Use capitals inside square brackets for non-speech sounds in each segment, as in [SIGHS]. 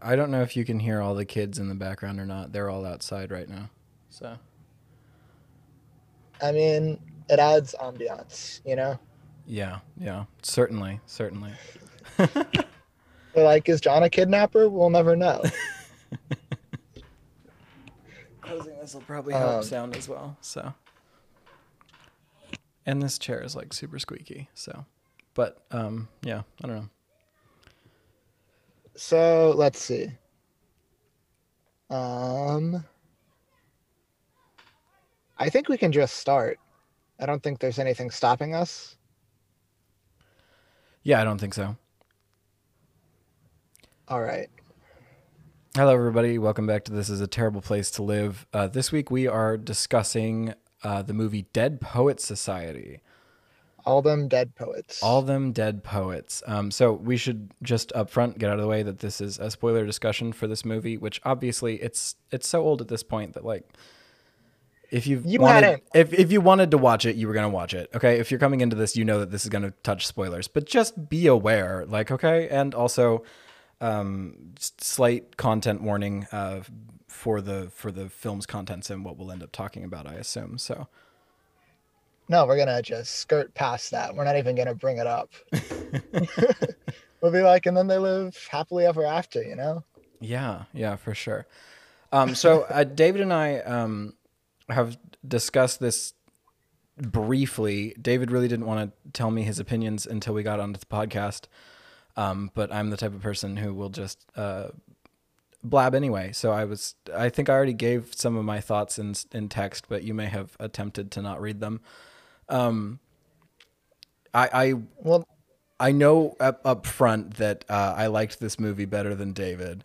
I don't know if you can hear all the kids in the background or not. They're all outside right now. So I mean, it adds ambiance, you know? yeah, yeah, certainly, certainly. [LAUGHS] They're like, is John a kidnapper? We'll never know. [LAUGHS] Closing this will probably help Um, sound as well. So, and this chair is like super squeaky. So, but um, yeah, I don't know. So let's see. Um, I think we can just start. I don't think there's anything stopping us. Yeah, I don't think so. All right. Hello, everybody. Welcome back to This Is a Terrible Place to Live. Uh, this week we are discussing uh, the movie Dead Poet Society. All them dead poets. All them dead poets. Um, so we should just up front get out of the way that this is a spoiler discussion for this movie, which obviously it's it's so old at this point that like if you've You wanted, if if you wanted to watch it, you were gonna watch it. Okay, if you're coming into this, you know that this is gonna touch spoilers, but just be aware, like okay, and also um, slight content warning uh, for the for the film's contents and what we'll end up talking about. I assume so. No, we're gonna just skirt past that. We're not even gonna bring it up. [LAUGHS] we'll be like, and then they live happily ever after, you know? Yeah, yeah, for sure. Um, so uh, David and I um, have discussed this briefly. David really didn't want to tell me his opinions until we got onto the podcast, um, but I'm the type of person who will just uh, blab anyway. So I was, I think I already gave some of my thoughts in in text, but you may have attempted to not read them. Um, I, I Well, I know up, up front that uh, I liked this movie better than David.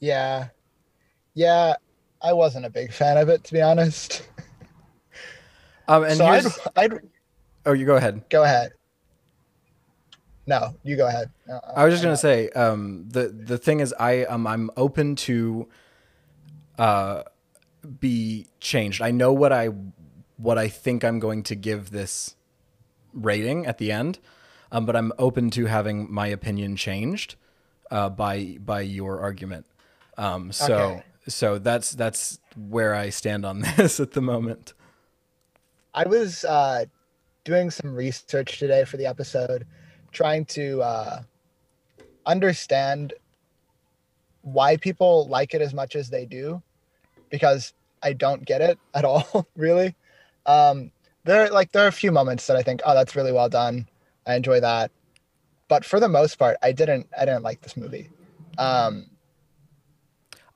yeah. Yeah, I wasn't a big fan of it, to be honest. [LAUGHS] Um, and so I'd, I'd oh, you go ahead. go ahead. No, you go ahead. Uh, I was just gonna say, um, the the thing is, I um, I'm open to, uh, be changed. I know what I what I think I'm going to give this rating at the end, um, but I'm open to having my opinion changed, uh, by by your argument. Um, so Okay. so that's that's where I stand on [LAUGHS] this at the moment. I was uh, doing some research today for the episode, trying to uh, understand why people like it as much as they do, because I don't get it at [LAUGHS] all, really. Um, there, like, there are a few moments that I think, oh, that's really well done. I enjoy that, but for the most part, I didn't. I didn't like this movie. Um,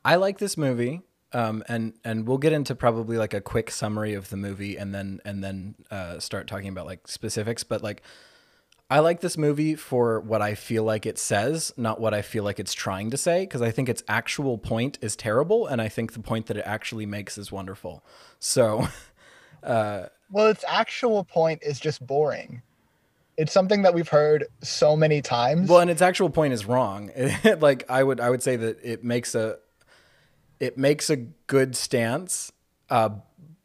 I like this movie, um, and and we'll get into probably like a quick summary of the movie, and then and then uh, start talking about like specifics. But like, I like this movie for what I feel like it says, not what I feel like it's trying to say, because I think its actual point is terrible, and I think the point that it actually makes is wonderful. So, [LAUGHS] uh, Well, its actual point is just boring. It's something that we've heard so many times. well, and its actual point is wrong. [LAUGHS] like I would I would say that it makes a it makes a good stance, uh,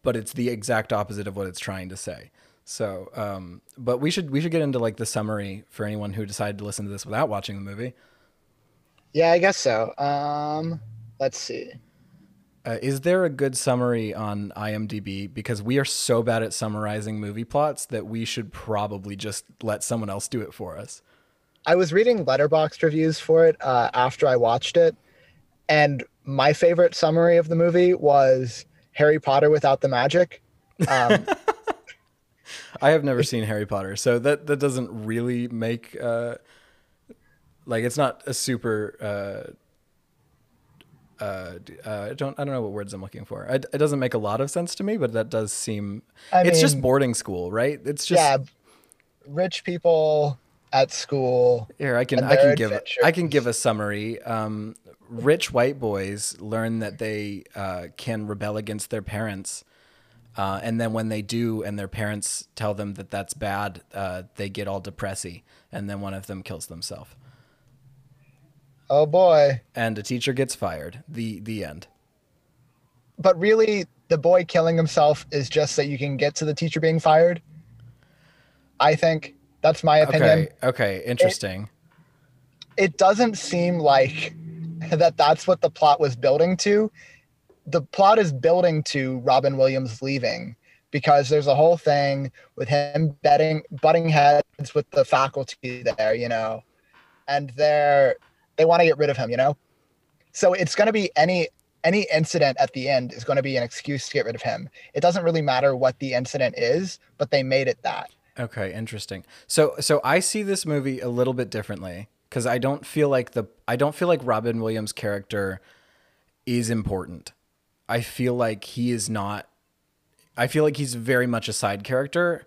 but it's the exact opposite of what it's trying to say. So, um, but we should we should get into like the summary for anyone who decided to listen to this without watching the movie. yeah, I guess so. Um, let's see. Uh, is there a good summary on IMDb? Because we are so bad at summarizing movie plots that we should probably just let someone else do it for us. I was reading letterboxd reviews for it uh, after I watched it, and my favorite summary of the movie was Harry Potter without the magic. Um, [LAUGHS] I have never seen Harry Potter, so that that doesn't really make uh, like it's not a super. Uh, uh, I don't I don't know what words I'm looking for. It, it doesn't make a lot of sense to me, but that does seem. I it's just boarding school, right? It's just yeah, rich people at school. Here, I can I can give I can give a summary. Um, rich white boys learn that they uh, can rebel against their parents, uh, and then when they do, and their parents tell them that that's bad, uh, they get all depressy, and then one of them kills themselves, Oh boy! and a teacher gets fired. the The end. But really, the boy killing himself is just that you can get to the teacher being fired. I think that's my opinion. Okay, okay, interesting. it doesn't seem like that that's what the plot was building to. The plot is building to Robin Williams leaving because there's a whole thing with him betting butting heads with the faculty there, you know, and they're they want to get rid of him, you know. So it's going to be any any incident at the end is going to be an excuse to get rid of him. It doesn't really matter what the incident is, but they made it that. Okay, interesting. So so I see this movie a little bit differently because I don't feel like the I don't feel like Robin Williams' character is important. I feel like he is not. I feel like he's very much a side character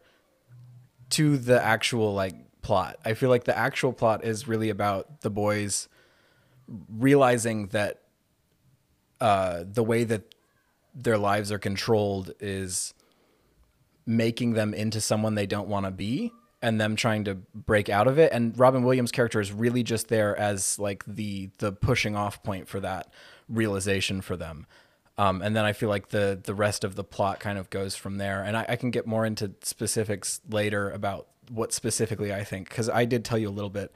to the actual like plot. I feel like the actual plot is really about the boys realizing that uh, the way that their lives are controlled is making them into someone they don't want to be and them trying to break out of it. And Robin Williams character is really just there as like the the pushing off point for that realization for them. Um, and then I feel like the the rest of the plot kind of goes from there. And I, I can get more into specifics later about what specifically I think because I did tell you a little bit.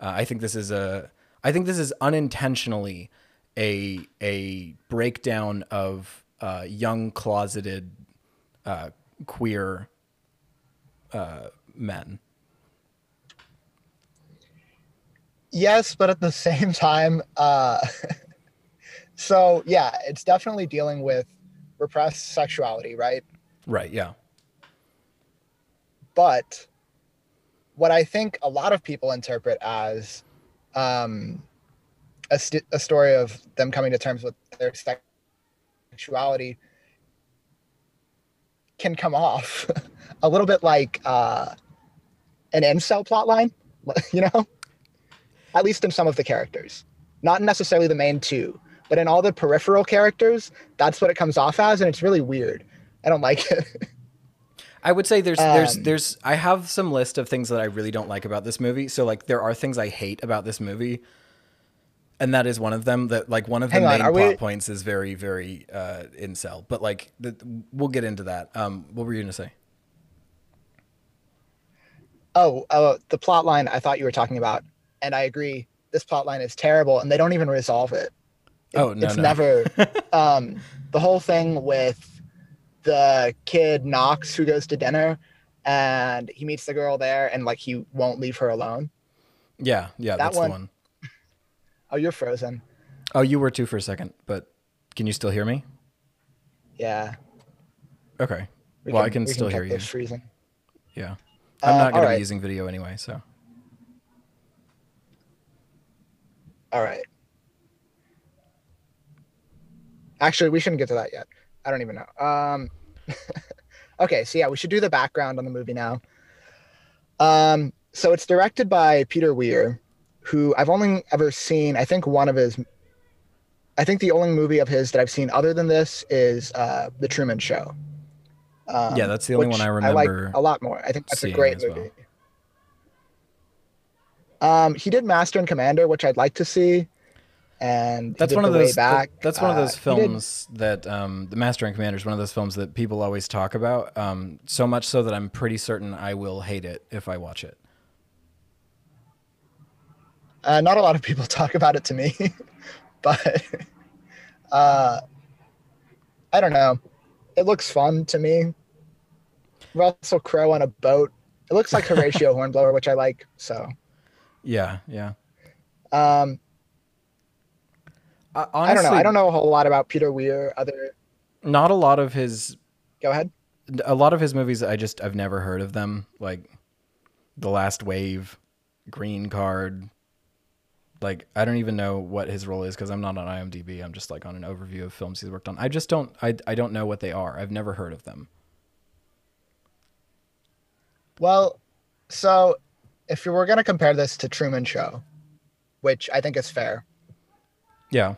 Uh, I think this is a I think this is unintentionally a a breakdown of uh, young closeted uh, queer uh, men. Yes, but at the same time, uh, [LAUGHS] so yeah, it's definitely dealing with repressed sexuality, right? Right. Yeah. But what I think a lot of people interpret as um, a, st- a story of them coming to terms with their sexuality can come off [LAUGHS] a little bit like uh, an incel plotline, [LAUGHS] you know? At least in some of the characters. Not necessarily the main two, but in all the peripheral characters, that's what it comes off as, and it's really weird. I don't like it. [LAUGHS] I would say there's um, there's there's I have some list of things that I really don't like about this movie. So like there are things I hate about this movie and that is one of them. That like one of the main on, plot we... points is very very uh, incel. But like the, we'll get into that. Um, what were you gonna say? Oh, uh, the plot line I thought you were talking about, and I agree. This plot line is terrible, and they don't even resolve it. it oh no, it's no. never. [LAUGHS] um, the whole thing with the kid Knox who goes to dinner, and he meets the girl there, and like he won't leave her alone. Yeah, yeah, that that's one, the one. Oh, you're frozen. Oh, you were too for a second, but can you still hear me? Yeah. Okay. We well, can, I can still can hear you. Freezing. Yeah. I'm uh, not going right. to be using video anyway, so. All right. Actually, we shouldn't get to that yet. I don't even know. Um, [LAUGHS] okay, so yeah, we should do the background on the movie now. Um, so it's directed by Peter Weir, who I've only ever seen, I think one of his, I think the only movie of his that I've seen other than this is uh, The Truman Show. Um, yeah, that's the only one I remember. I like a lot more. I think that's a great movie. Well. Um, he did Master and Commander, which I'd like to see. And that's one of those. Back. That's one of those uh, films that um, the Master and Commander is one of those films that people always talk about. Um, so much so that I'm pretty certain I will hate it if I watch it. Uh, not a lot of people [LAUGHS] talk about it to me, [LAUGHS] but uh, I don't know. It looks fun to me. Russell Crowe on a boat. It looks like [LAUGHS] Horatio Hornblower, which I like. So, yeah, yeah. Um, uh, honestly, I don't know. I don't know a whole lot about Peter Weir. Other, not a lot of his. Go ahead. A lot of his movies, I just I've never heard of them. Like, The Last Wave, Green Card, like I don't even know what his role is because I'm not on IMDb. I'm just like on an overview of films he's worked on. I just don't I I don't know what they are. I've never heard of them. Well, so if you were going to compare this to Truman Show, which I think is fair. Yeah.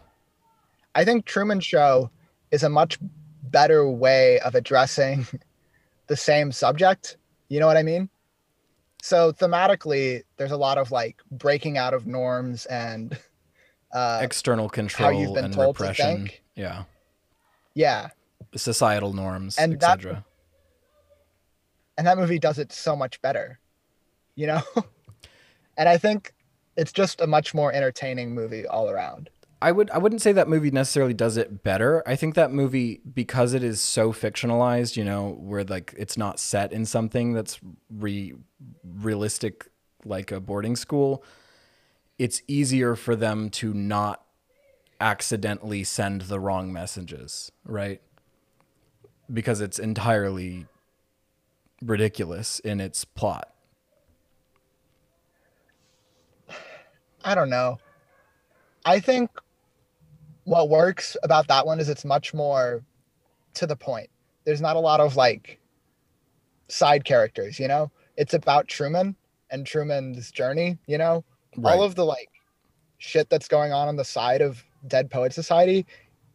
I think Truman Show is a much better way of addressing [LAUGHS] the same subject. You know what I mean? so thematically there's a lot of like breaking out of norms and [LAUGHS] uh, external control how you've been and told repression. Yeah. Yeah. Societal norms, etc. And that movie does it so much better, you know. [LAUGHS] and I think it's just a much more entertaining movie all around. I would I wouldn't say that movie necessarily does it better. I think that movie because it is so fictionalized, you know, where like it's not set in something that's re realistic like a boarding school, it's easier for them to not accidentally send the wrong messages, right? Because it's entirely ridiculous in its plot. I don't know. I think what works about that one is it's much more to the point. There's not a lot of like side characters, you know? It's about Truman and Truman's journey, you know? Right. All of the like shit that's going on on the side of Dead Poet Society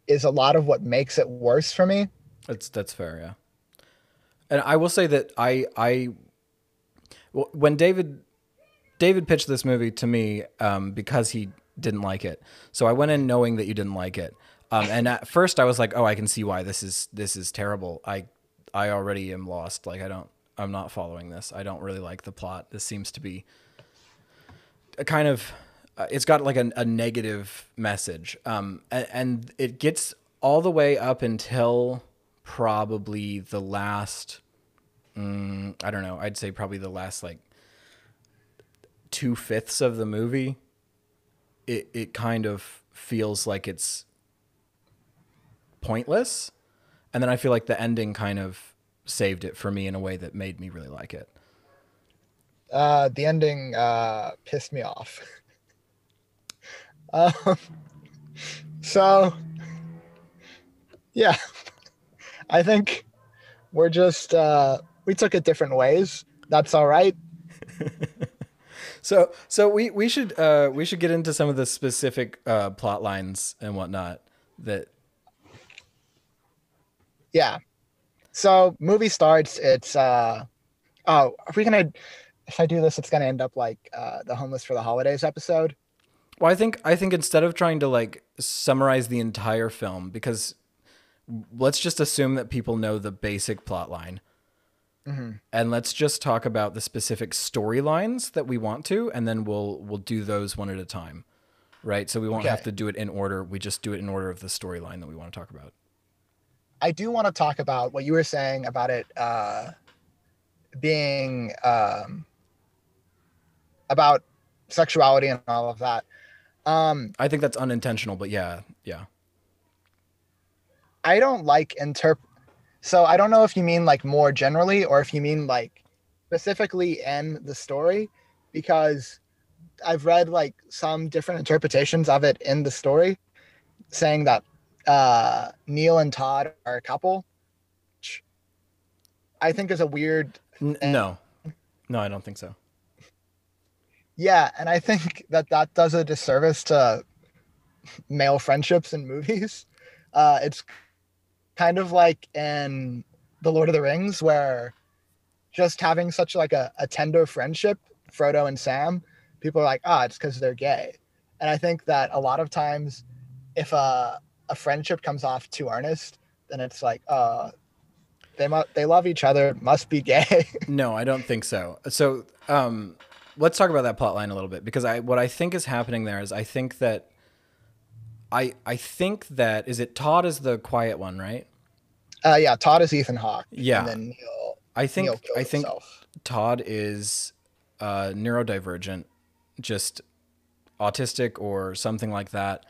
is a lot of what makes it worse for me. That's that's fair, yeah. And I will say that I I when David David pitched this movie to me um, because he didn't like it. So I went in knowing that you didn't like it. Um, and at first I was like, "Oh, I can see why this is this is terrible. I I already am lost. Like I don't I'm not following this. I don't really like the plot. This seems to be a kind of uh, it's got like a, a negative message. Um, and, and it gets all the way up until probably the last mm, I don't know, I'd say probably the last like two fifths of the movie. It it kind of feels like it's pointless. And then I feel like the ending kind of saved it for me in a way that made me really like it. Uh, the ending uh, pissed me off. [LAUGHS] um, so, yeah, [LAUGHS] I think we're just uh, we took it different ways. That's all right. [LAUGHS] So so we we should uh, we should get into some of the specific uh, plot lines and whatnot that Yeah. So movie starts. It's uh, oh, are we gonna? If I do this, it's gonna end up like uh, the homeless for the holidays episode. Well, I think I think instead of trying to like summarize the entire film, because let's just assume that people know the basic plot line, and let's just talk about the specific storylines that we want to, and then we'll we'll do those one at a time, right? So we won't have to do it in order. We just do it in order of the storyline that we want to talk about. I do want to talk about what you were saying about it uh, being um, about sexuality and all of that. Um, I think that's unintentional, but yeah, yeah. I don't like interp. So I don't know if you mean like more generally or if you mean like specifically in the story, because I've read like some different interpretations of it in the story, saying that uh, Neil and Todd are a couple. which I think is a weird N- no, no, I don't think so. Yeah, and I think that that does a disservice to male friendships in movies. [LAUGHS] Uh, it's kind of like in The Lord of the Rings, where just having such like a, a tender friendship, Frodo and Sam, people are like, ah, it's because they're gay. And I think that a lot of times, if a a friendship comes off too earnest, then it's like, uh, they they love each other, must be gay. [LAUGHS] No, I don't think so. So, um, let's talk about that plot line a little bit because I what I think is happening there is I think that I I think that is it Todd is the quiet one, right? Uh, yeah, Todd is Ethan Hawke. Yeah. and then Neil I think killed I think himself. Todd is uh, neurodivergent, just autistic or something like that.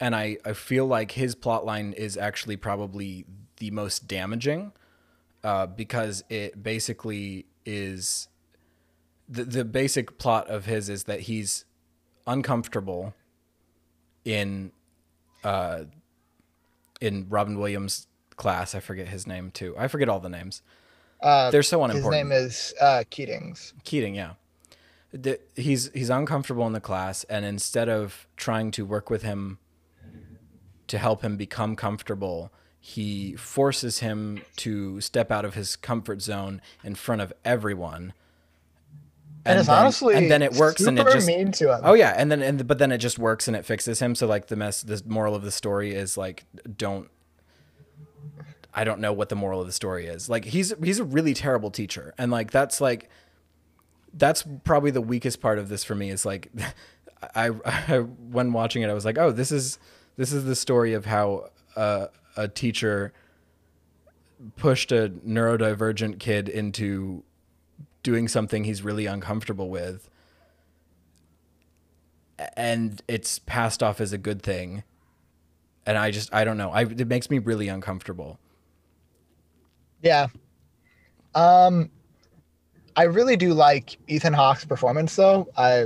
And I, I feel like his plot line is actually probably the most damaging uh, because it basically is the, the basic plot of his is that he's uncomfortable in uh, in Robin Williams' class. I forget his name too. I forget all the names. Uh, They're so unimportant. his name is uh, Keatings. Keating, yeah. The- He's he's uncomfortable in the class, and instead of trying to work with him to help him become comfortable, he forces him to step out of his comfort zone in front of everyone. And, it's then- honestly and then it works, and it just mean to him. oh yeah, and then and but then it just works and it fixes him. So like the mess, the moral of the story is like don't. I don't know what the moral of the story is. Like he's he's a really terrible teacher, and like that's like that's probably the weakest part of this for me is like [LAUGHS] I, I when watching it I was like oh this is this is the story of how uh, a teacher pushed a neurodivergent kid into doing something he's really uncomfortable with. And it's passed off as a good thing. And i just i don't know. I, it makes me really uncomfortable Yeah. Um, I really do like Ethan Hawke's performance, though. I,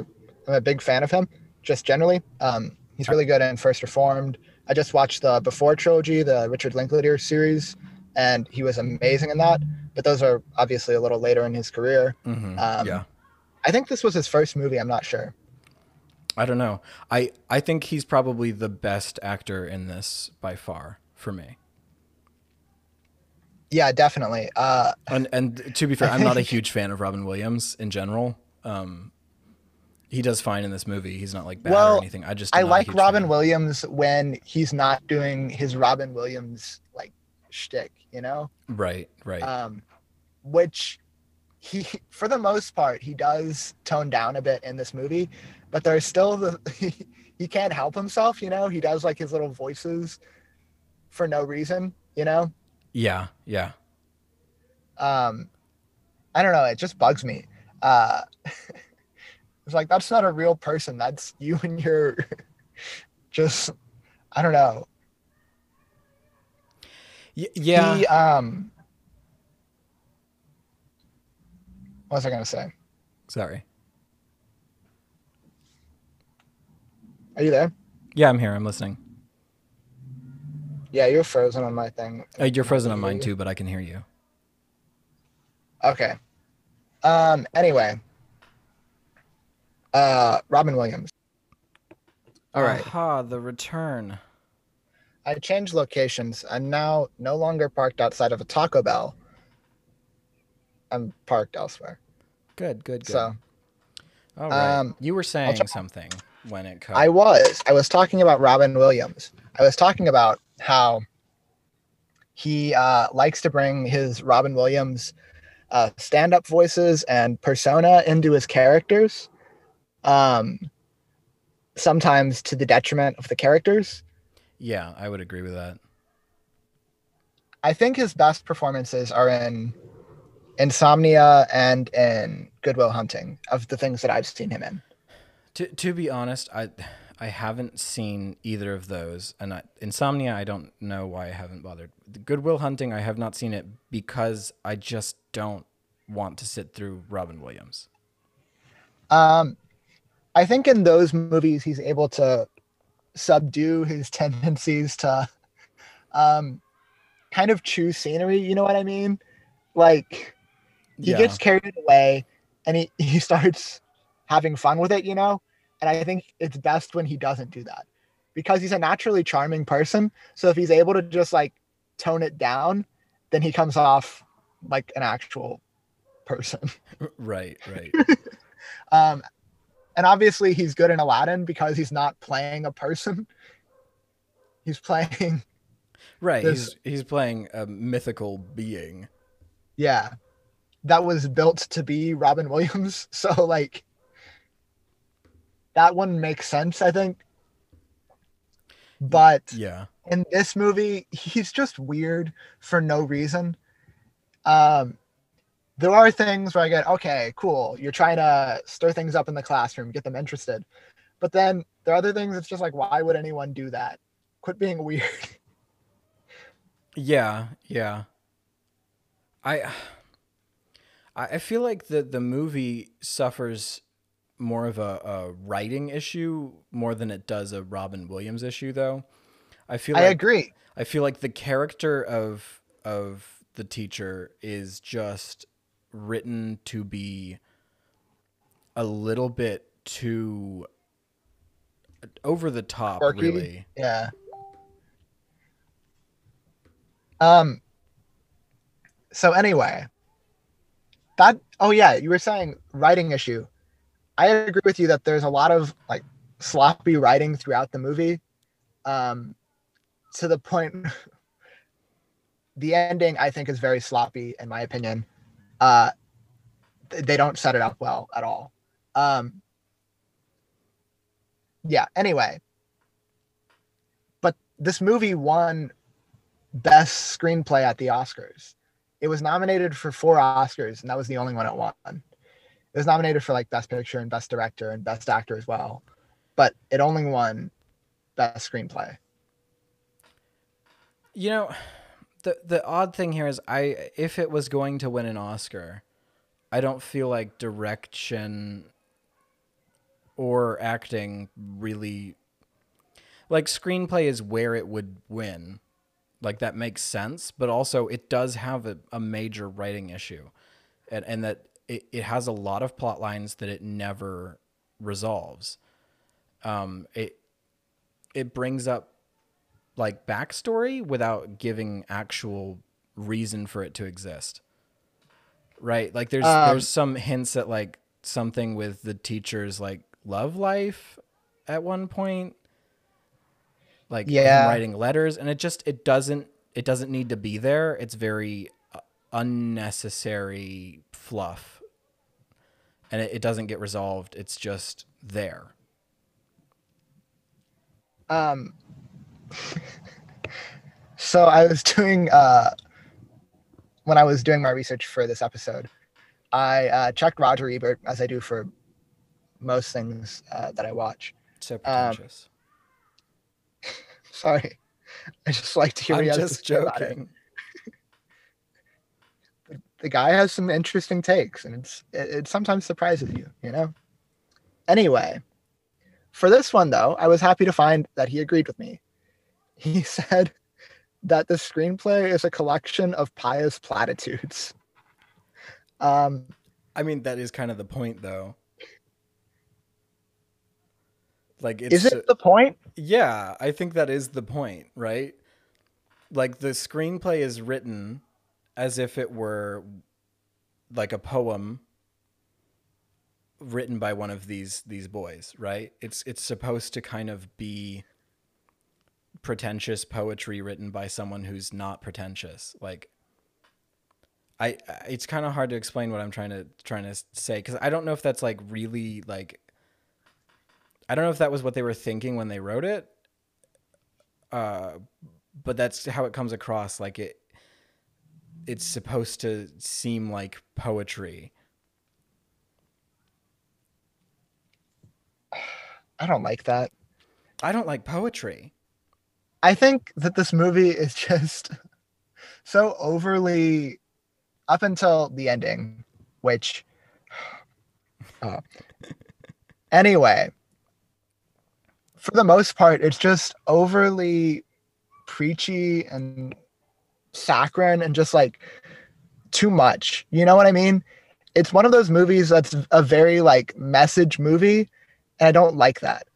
I'm a big fan of him, just generally. Um, he's really good in First Reformed. I just watched the Before trilogy, the Richard Linklater series, and he was amazing in that. But those are obviously a little later in his career. Mhm. Um, yeah I think this was his first movie. I'm not sure. i don't know i i think he's probably the best actor in this by far for me Yeah, definitely. Uh, And and to be fair, I'm not a huge fan of Robin Williams in general. Um, he does fine in this movie. He's not like bad Well, or anything. I just I am not a like Robin fan. Williams when he's not doing his Robin Williams like shtick, you know. Right, right. um, which he for the most part he does tone down a bit in this movie but there's still the [LAUGHS] he can't help himself you know he does like his little voices for no reason you know yeah, yeah. um i don't know it just bugs me uh [LAUGHS] it's like that's not a real person that's you and your [LAUGHS] just i don't know Y- yeah. he um what was i gonna say Sorry. are you there Yeah, I'm here. I'm listening. Yeah, you're frozen on my thing. Uh, you're frozen on mine too, but I can hear you. Okay. Um. Anyway. Uh, Robin Williams. All right. Aha, the return. I changed locations. I'm now no longer parked outside of a Taco Bell. I'm parked elsewhere. Good, good, good. So All right. um, you were saying try- something when it cut. I was. I was talking about Robin Williams. I was talking about how he uh, likes to bring his Robin Williams uh, stand-up voices and persona into his characters. Um, sometimes to the detriment of the characters. yeah, I would agree with that. I think his best performances are in Insomnia and in Good Will Hunting of the things that I've seen him in. To to be honest, I I haven't seen either of those, and I, Insomnia. I don't know why I haven't bothered. The Good Will Hunting. I have not seen it because I just don't want to sit through Robin Williams. Um, I think in those movies he's able to subdue his [LAUGHS] tendencies to um, kind of choose scenery. You know what I mean? Like he yeah, gets carried away and he, [LAUGHS] he starts having fun with it, you know? And I think it's best when he doesn't do that because he's a naturally charming person. So if he's able to just like tone it down, then he comes off like an actual person. [LAUGHS] right, right. [LAUGHS] Um, and obviously he's good in Aladdin because he's not playing a person. He's playing, [LAUGHS] Right. This- He's he's playing a mythical being. yeah, that was built to be Robin Williams. So like that one makes sense, I think. But Yeah. in this movie, he's just weird for no reason. Um, there are things where I get, okay, cool. You're trying to stir things up in the classroom, get them interested. But then there are other things it's just like, why would anyone do that? Quit being [LAUGHS] weird. Yeah, yeah. I I feel like the the movie suffers more of a, a writing issue more than it does a Robin Williams issue though. I feel I like agree. I feel like the character of of the teacher is just written to be a little bit too over the top Quirky? really. Yeah. Um. So anyway, that oh yeah, you were saying writing issue. I agree with you that there's a lot of like sloppy writing throughout the movie, um, to the point. [LAUGHS] the ending I think is very sloppy in my opinion. Uh, they don't set it up well at all. Um, yeah. Anyway, but this movie won best screenplay at the Oscars. It was nominated for four Oscars, and that was the only one it won. It was nominated for like best picture and best director and best actor as well, but it only won best screenplay. You know, the the odd thing here is I if it was going to win an Oscar, I don't feel like direction or acting really like screenplay is where it would win. Like that makes sense, but also it does have a, a major writing issue. And and that it, it has a lot of plot lines that it never resolves. Um it it brings up like backstory without giving actual reason for it to exist. Right? Like there's Um, there's some hints at like something with the teacher's like love life at one point. Like Yeah. writing letters and it just it doesn't it doesn't need to be there. It's very uh, unnecessary fluff. And it, it doesn't get resolved. It's just there. Um, [LAUGHS] so I was doing uh, when I was doing my research for this episode, I uh, checked Roger Ebert as I do for most things uh, that I watch. So Um. [LAUGHS] Sorry, I just like to hear I'm he has to just say about it. joking. The guy has some interesting takes, and it's it, it sometimes surprises you, you know. Anyway, for this one though, I was happy to find that he agreed with me. He [LAUGHS] said that the screenplay is a collection of pious platitudes. Um, I mean, that is kind of the point, though. Like, it's is it the point? yeah, I think that is the point, right? Like, the screenplay is written as if it were like a poem written by one of these these boys, right? It's it's supposed to kind of be pretentious poetry written by someone who's not pretentious. Like I it's kind of hard to explain what I'm trying to trying to say cuz I don't know if that's like really like I don't know if that was what they were thinking when they wrote it. Uh but that's how it comes across like it it's supposed to seem like poetry. I don't like that. I don't like poetry. I think that this movie is [LAUGHS] just so overly up until the ending, which [SIGHS] uh, anyway, for the most part, it's just overly preachy and saccharine and just like too much. You know what I mean? It's one of those movies that's a very like message movie, and I don't like that.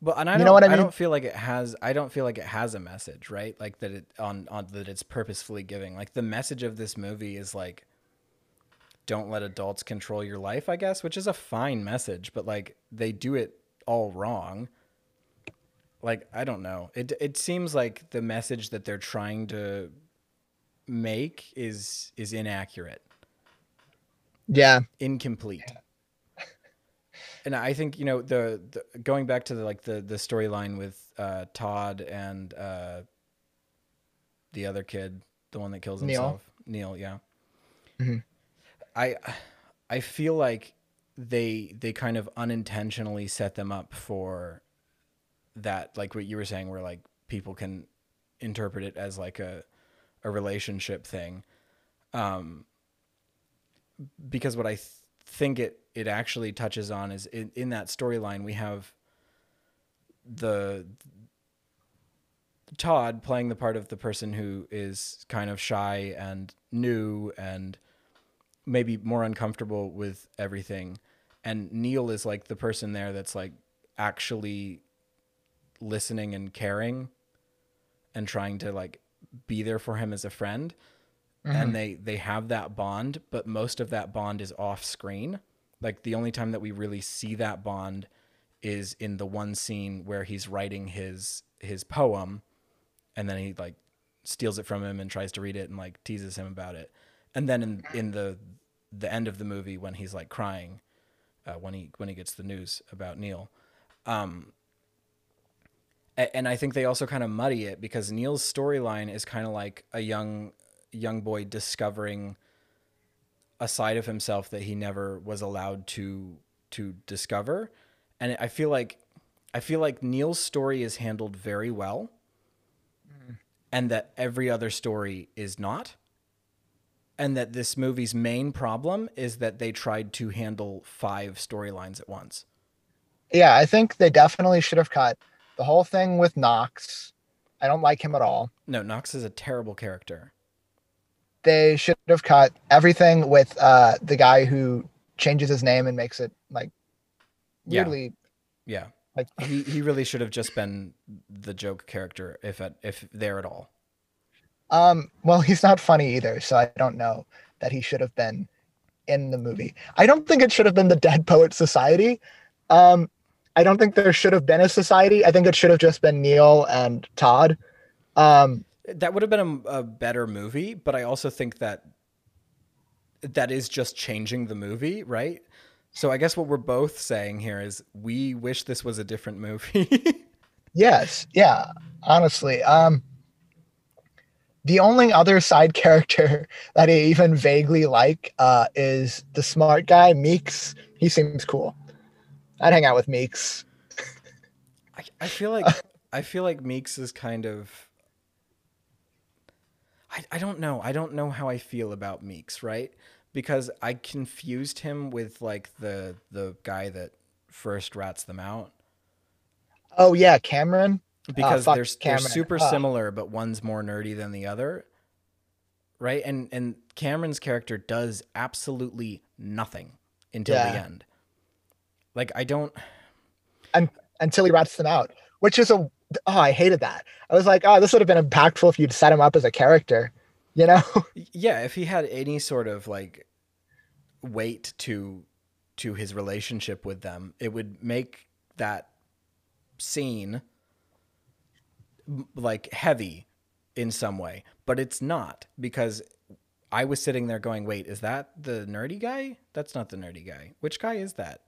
But and I don't, know what I mean? I don't feel like it has. I don't feel like it has a message, right? Like that it on on that it's purposefully giving. Like the message of this movie is like, don't let adults control your life. I guess, which is a fine message, but like they do it all wrong. Like I don't know. It it seems like the message that they're trying to make is is inaccurate Yeah. incomplete. And I think you know the, the going back to the like the the storyline with uh, Todd and uh, the other kid, the one that kills himself, Neil. Neil Yeah, Mhm. I I feel like they they kind of unintentionally set them up for that, like what you were saying, where like people can interpret it as like a a relationship thing. Um, because what I th- think it it actually touches on is in, in that storyline we have the Todd playing the part of the person who is kind of shy and new and maybe more uncomfortable with everything and Neil is like the person there that's like actually listening and caring and trying to like be there for him as a friend and they they have that bond but most of that bond is off screen like the only time that we really see that bond is in the one scene where he's writing his his poem and then he like steals it from him and tries to read it and like teases him about it and then in in the the end of the movie when he's like crying uh, when he when he gets the news about Neil. Um, and I think they also kind of muddy it because Neil's storyline is kind of like a young young boy discovering a side of himself that he never was allowed to to discover. And I feel like I feel like Neil's story is handled very well mm-hmm. and that every other story is not. And that this movie's main problem is that they tried to handle five storylines at once. Yeah, I think they definitely should have cut the whole thing with Knox. I don't like him at all. No, Knox is a terrible character. They should have cut everything with uh, the guy who changes his name and makes it like Yeah. Yeah. like He he really should have just been the joke character if at, if there at all. Um, well, he's not funny either, so I don't know that he should have been in the movie. I don't think it should have been the Dead Poet Society. Um, I don't think there should have been a society. I think it should have just been Neil and Todd. Um, That would have been a, a better movie, but I also think that that is just changing the movie, right? So I guess what we're both saying here is we wish this was a different movie. [LAUGHS] yes, yeah, honestly. Um, the only other side [LAUGHS] character that I even vaguely like uh, is the smart guy, Meeks. He seems cool. I'd hang out with Meeks. I, I feel like I feel like Meeks is kind of I, I don't know. I don't know how I feel about Meeks, right? Because I confused him with like the the guy that first rats them out. Oh yeah, Cameron. Oh, because fuck they're, they're super similar, but one's more nerdy than the other. Right? And and Cameron's character does absolutely nothing until the end. Like I don't And until he rats them out, which is a oh, I hated that. I was like, oh, this would have been impactful if you'd set him up as a character, you know? [LAUGHS] yeah if he had any sort of like weight to to his relationship with them it would make that scene like heavy in some way but it's not because i was sitting there going wait is that the nerdy guy that's not the nerdy guy which guy is that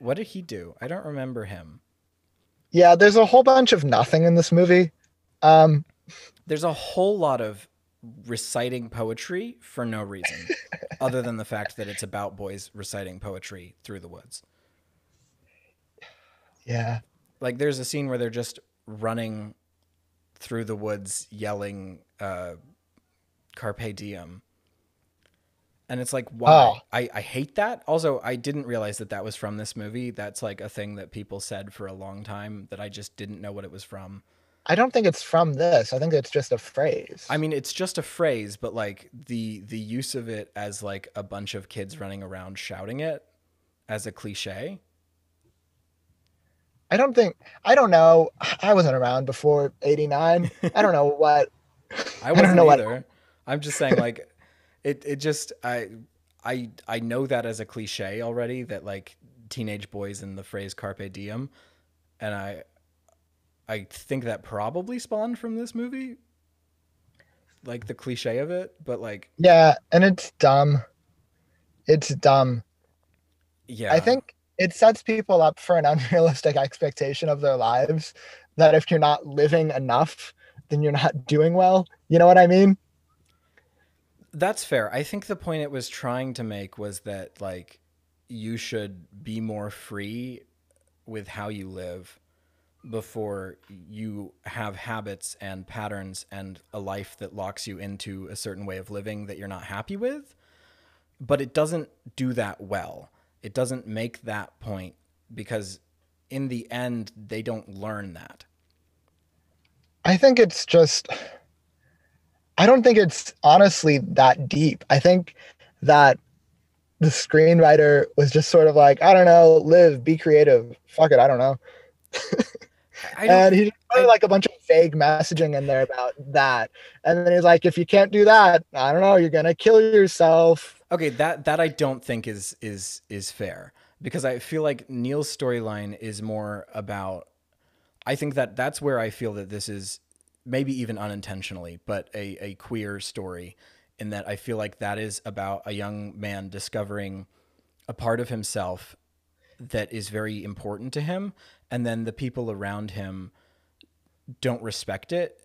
what did he do i don't remember him yeah, there's a whole bunch of nothing in this movie. Um, there's a whole lot of reciting poetry for no reason [LAUGHS] other than the fact that it's about boys reciting poetry through the woods yeah. like there's a scene where they're just running through the woods yelling uh carpe diem and it's like why Oh. I, I hate that also i didn't realize that that was from this movie that's like a thing that people said for a long time that i just didn't know what it was from I don't think it's from this. I think it's just a phrase. I mean, it's just a phrase, but like the the use of it as like a bunch of kids running around shouting it as a cliche. I don't think I don't know. I wasn't around before 89. I don't know what [LAUGHS] I wasn't what- either. I'm just saying, like, it it just I I I know that as a cliche already that like teenage boys and the phrase carpe diem, and I I think that probably spawned from this movie, like the cliche of it. But like, Yeah, and it's dumb. It's dumb. yeah, I think it sets people up for an unrealistic expectation of their lives that if you're not living enough, then you're not doing well. You know what I mean? That's fair. I think the point it was trying to make was that like you should be more free with how you live before you have habits and patterns and a life that locks you into a certain way of living that you're not happy with. But it doesn't do that well. It doesn't make that point because in the end they don't learn that. I think it's just I don't think it's honestly that deep. I think that the screenwriter was just sort of like, I don't know, live, be creative. Fuck it, I don't know. I don't and he put like a bunch of vague messaging in there about that. And then he's like, if you can't do that, I don't know, you're gonna kill yourself. Okay, that that I don't think is is is fair because I feel like Neil's storyline is more about. I think that that's where I feel that this is maybe even unintentionally, but a a queer story in that I feel like that is about a young man discovering a part of himself that is very important to him and then the people around him don't respect it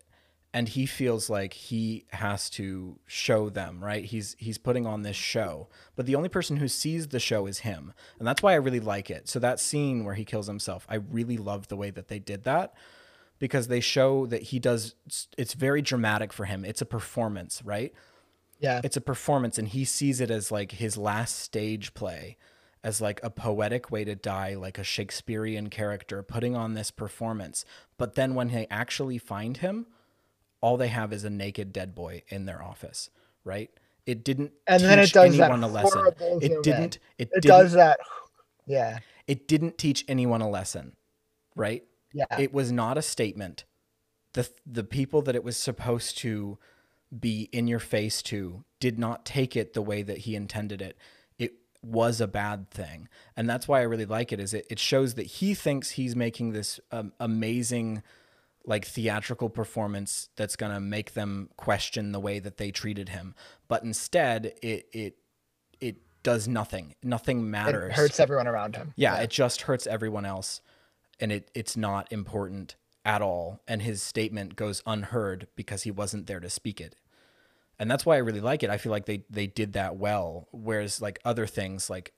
and he feels like he has to show them right? He's he's putting on this show but the only person who sees the show is him and that's why i really like it. So that scene where he kills himself i really love the way that they did that because they show that he does it's very dramatic for him it's a performance right Yeah. it's a performance and he sees it as like his last stage play as like a poetic way to die like a shakespearean character putting on this performance but then when they actually find him all they have is a naked dead boy in their office right it didn't And teach then it does that a lesson horrible zoom in. it didn't it, it didn't does that. Yeah. it didn't teach anyone a lesson right Yeah. it was not a statement. The the people that it was supposed to be in your face to did not take it the way that he intended it. It was a bad thing. And that's why i really like it is it, it shows that he thinks he's making this um, amazing like theatrical performance that's going to make them question the way that they treated him. But instead it it it does nothing. Nothing it matters. hurts everyone around him. yeah, it just hurts everyone else and it it's not important at all and his statement goes unheard because he wasn't there to speak it. And that's why I really like it. I feel like they they did that well whereas like other things like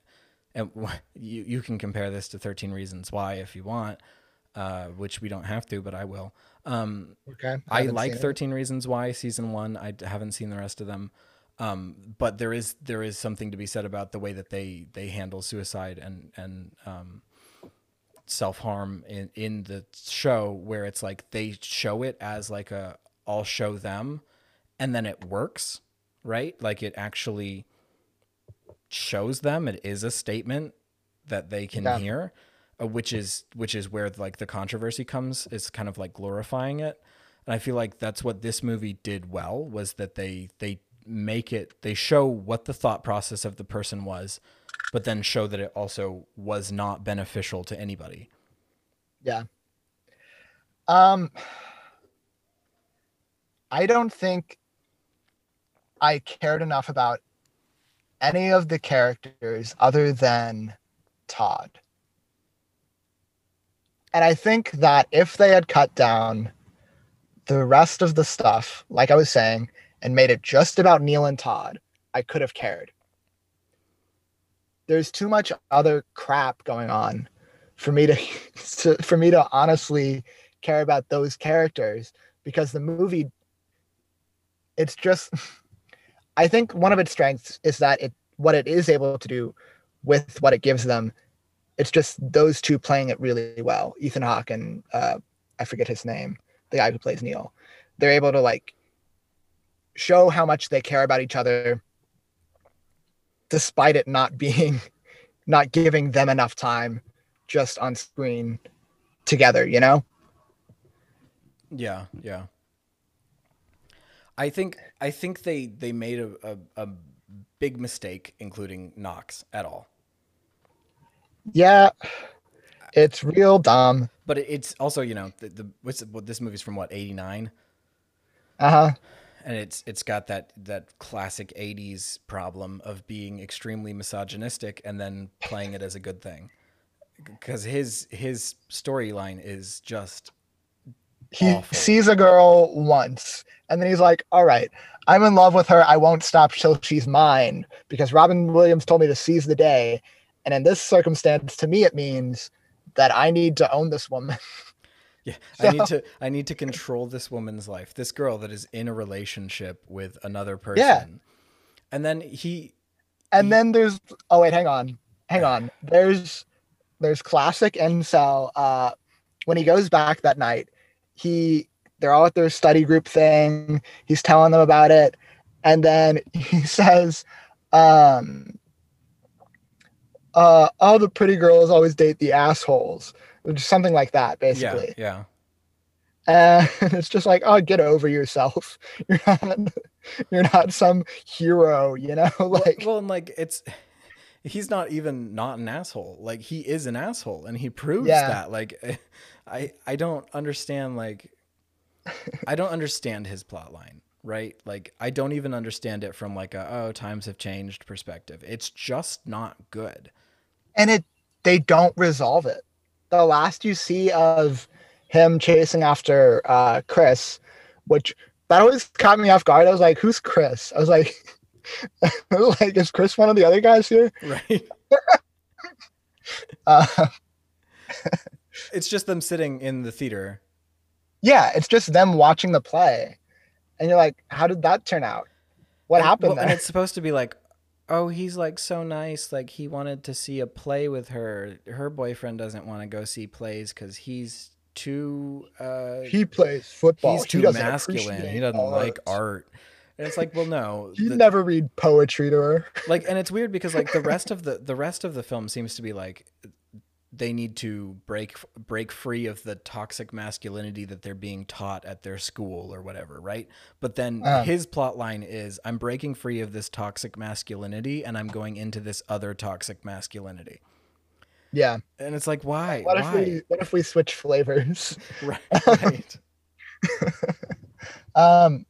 and [LAUGHS] you you can compare this to 13 reasons why if you want uh, which we don't have to but I will. Um, Okay. I haven't like seen it. 13 Reasons Why season 1. i haven't seen the rest of them. Um, but there is there is something to be said about the way that they they handle suicide and and um, self-harm in in the show where it's like they show it as like a I'll show them and then it works, right? Like it actually shows them it is a statement that they can Yeah. hear uh, which is which is where like the controversy comes It's kind of like glorifying it and i feel like that's what this movie did well was that they they make it they show what the thought process of the person was but then show that it also was not beneficial to anybody Yeah. Um I don't think I cared enough about any of the characters other than Todd. And I think that if they had cut down the rest of the stuff, like I was saying, and made it just about Neil and Todd, I could have cared. There's too much other crap going on for me [LAUGHS] to, for me to honestly care about those characters because the movie it's just [LAUGHS] I think one of its strengths is that it what it is able to do with what it gives them it's just those two playing it really well. Ethan Hawke and uh, I forget his name the guy who plays Neil. They're able to like show how much they care about each other despite it not being [LAUGHS] not giving them enough time just on screen together you know? Yeah yeah. I think i think they they made a, a, a big mistake including knox at all. Yeah it's real dumb. But it's also you know the, the what's what this movie's from what 89 uh-huh and it's it's got that that classic 80s problem of being extremely misogynistic and then playing it as a good thing. Because his his storyline is just he Awful. sees a girl once and then he's like all right i'm in love with her. I won't stop till she's mine. Because robin williams told me to seize the day and in this circumstance to me it means that i need to own this woman [LAUGHS] yeah [LAUGHS] i need to i need to control this woman's life this girl that is in a relationship with another person. Yeah. and then he and then there's oh wait hang on hang on. [SIGHS] There's there's classic incel uh when he goes back that night he they're all at their study group thing. He's telling them about it. And then [LAUGHS] he says um uh all the pretty girls always date the assholes something like that basically yeah yeah. and [LAUGHS] it's just like oh get over yourself [LAUGHS] you're not you're not some hero you know [LAUGHS] like well and like it's he's not even not an asshole like he is an asshole and he proves Yeah. that like i i don't understand like i don't understand his plot line right? Like I don't even understand it from like a oh times have changed perspective. It's just not good. And it they don't resolve it. The last you see of him chasing after uh Chris, which that always caught me off guard. I was like, who's Chris? I was like [LAUGHS] like is Chris one of the other guys here? Right. [LAUGHS] [LAUGHS] Uh, it's just them sitting in the theater. yeah, it's just them watching the play. And you're like, how did that turn out? What happened well, And it's supposed to be like, oh, he's like so nice. Like he wanted to see a play with her. Her boyfriend doesn't want to go see plays because he's too. Uh, He plays football. he's too doesn't masculine. He doesn't like art. art. And it's like, well, no. [LAUGHS] You the- never read poetry to her. like and it's weird because like the [LAUGHS] rest of the the rest of the film seems to be like they need to break break free of the toxic masculinity that they're being taught at their school or whatever right but then Uh. his plot line is i'm breaking free of this toxic masculinity and i'm going into this other toxic masculinity Yeah. and it's like why What if we what if we switch flavors? [LAUGHS] [LAUGHS] right right [LAUGHS] Um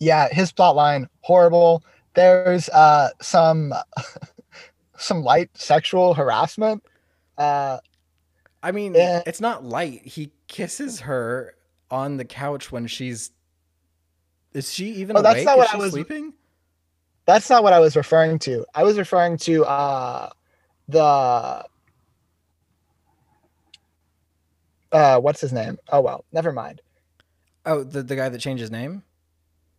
yeah, his plot line horrible. There's uh some some light sexual harassment. Uh i mean Yeah. it's not light he kisses her on the couch when she's is she even Oh, that's awake not is what I was- sleeping that's not what I was referring to. I was referring to uh the uh what's his name? Oh well, never mind. Oh, the the guy that changed his name?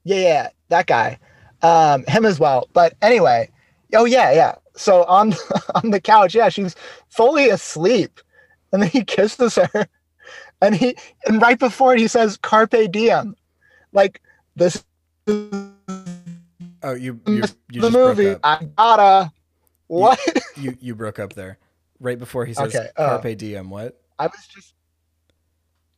Yeah, yeah, that guy. Um, him as well. But anyway, oh yeah, yeah. So on [LAUGHS] on the couch, yeah, she's fully asleep, and then he kisses her, and he and right before it, he says "Carpe diem," like this is Oh, you you, you the movie. I gotta what? You you broke up there. Right before he says Okay, uh, carpe diem. What? I was just.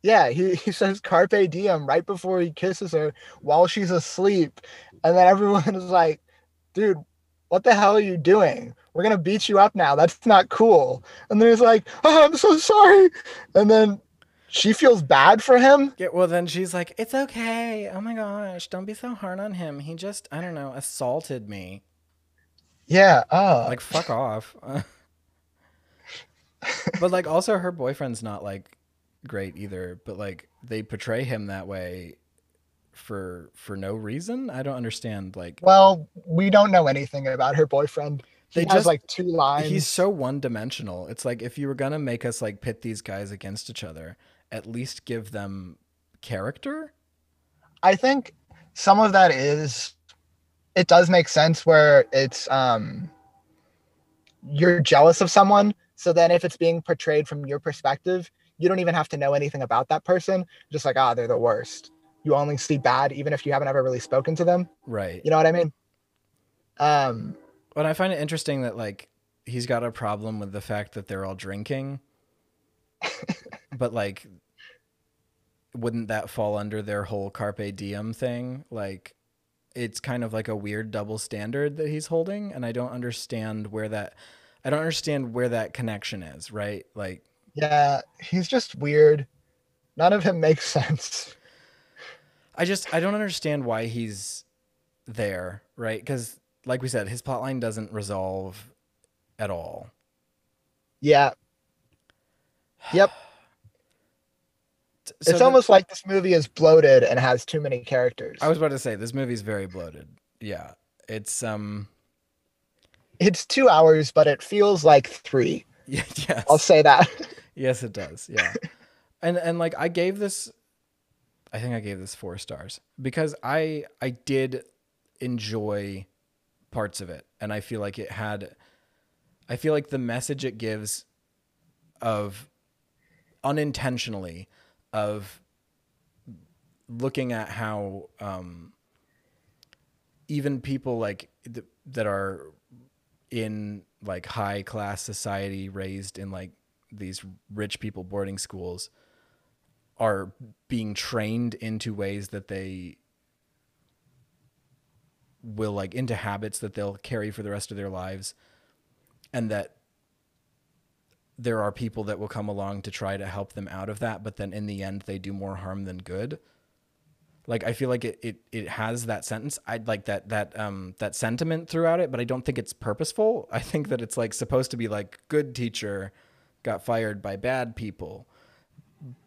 Yeah, he, he says carpe diem right before he kisses her while she's asleep. And then everyone [LAUGHS] is like, dude, what the hell are you doing? We're going to beat you up now. That's not cool. And then he's like, oh, I'm so sorry. And then she feels bad for him. Yeah, well then she's like, "It's okay. Oh my gosh, don't be so hard on him. He just, I don't know, assaulted me. Yeah. Oh, Like fuck off." [LAUGHS] but like also her boyfriend's not like great either, but like they portray him that way for for no reason. I don't understand like well, we don't know anything about her boyfriend. He They has just- like two lines. He's so one dimensional. It's like if you were gonna make us like pit these guys against each other, at least give them character. I think some of that is it does make sense where it's um you're jealous of someone so then if it's being portrayed from your perspective you don't even have to know anything about that person just like ah they're the worst you only see bad even if you haven't ever really spoken to them Right. you know what i mean um But I find it interesting that like he's got a problem with the fact that they're all drinking. [LAUGHS] but like wouldn't that fall under their whole carpe diem thing? Like it's kind of like a weird double standard that he's holding and I don't understand where that I don't understand where that connection is, right? Like yeah he's just weird none of him makes [LAUGHS] sense I just I don't understand why he's there, right? Cuz like we said, his plotline doesn't resolve at all. yeah yep So it's the- almost like this movie is bloated and has too many characters I was about to say this movie's very bloated. Yeah. It's um it's two hours but it feels like three yeah, [LAUGHS] yes. i'll say that [LAUGHS] Yes it does. Yeah. and and like I gave this I think I gave this 4 stars because I I did enjoy parts of it. And I feel like it had I feel like the message it gives of unintentionally of looking at how um even people like th- that are in like high class society raised in like these rich people boarding schools are being trained into ways that they will like into habits that they'll carry for the rest of their lives and that there are people that will come along to try to help them out of that but then in the end they do more harm than good Like I feel like it, it it has that sentence. I'd like that that um that sentiment throughout it, but I don't think it's purposeful. [LAUGHS] I think that it's like supposed to be like good teacher got fired by bad people.